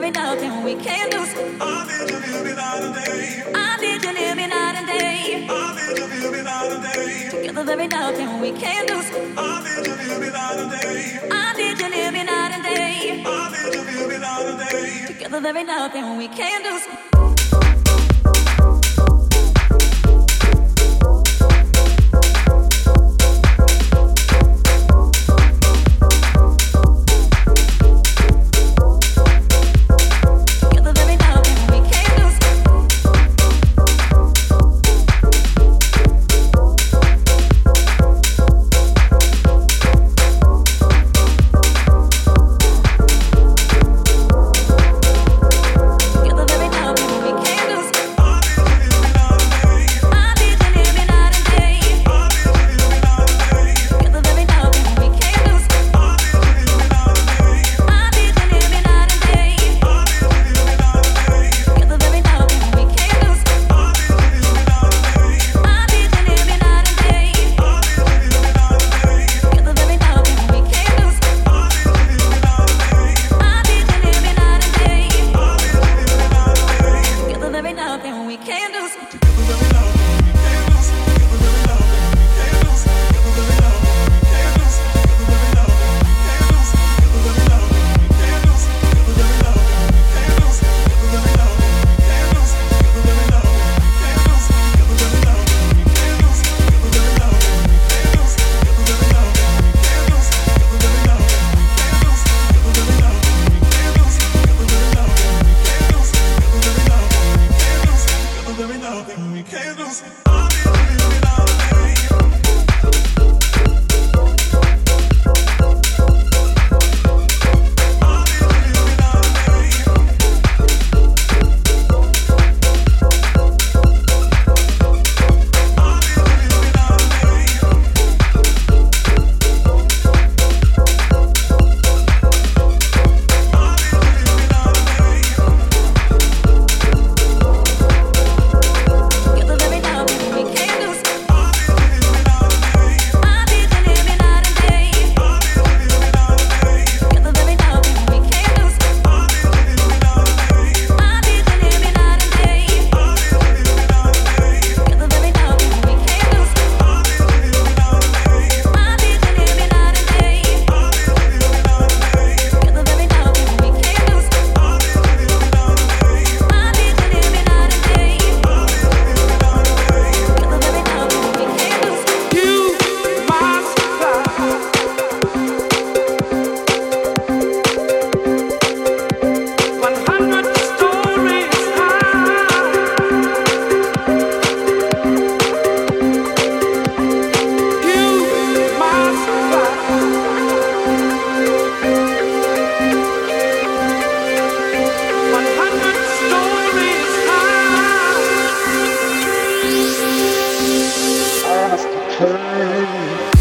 every now and then we can't lose. every now and we can't lose. I need to live night and day. I need to live night and day. I need to live night and day. Together there ain't nothing we can't lose. time.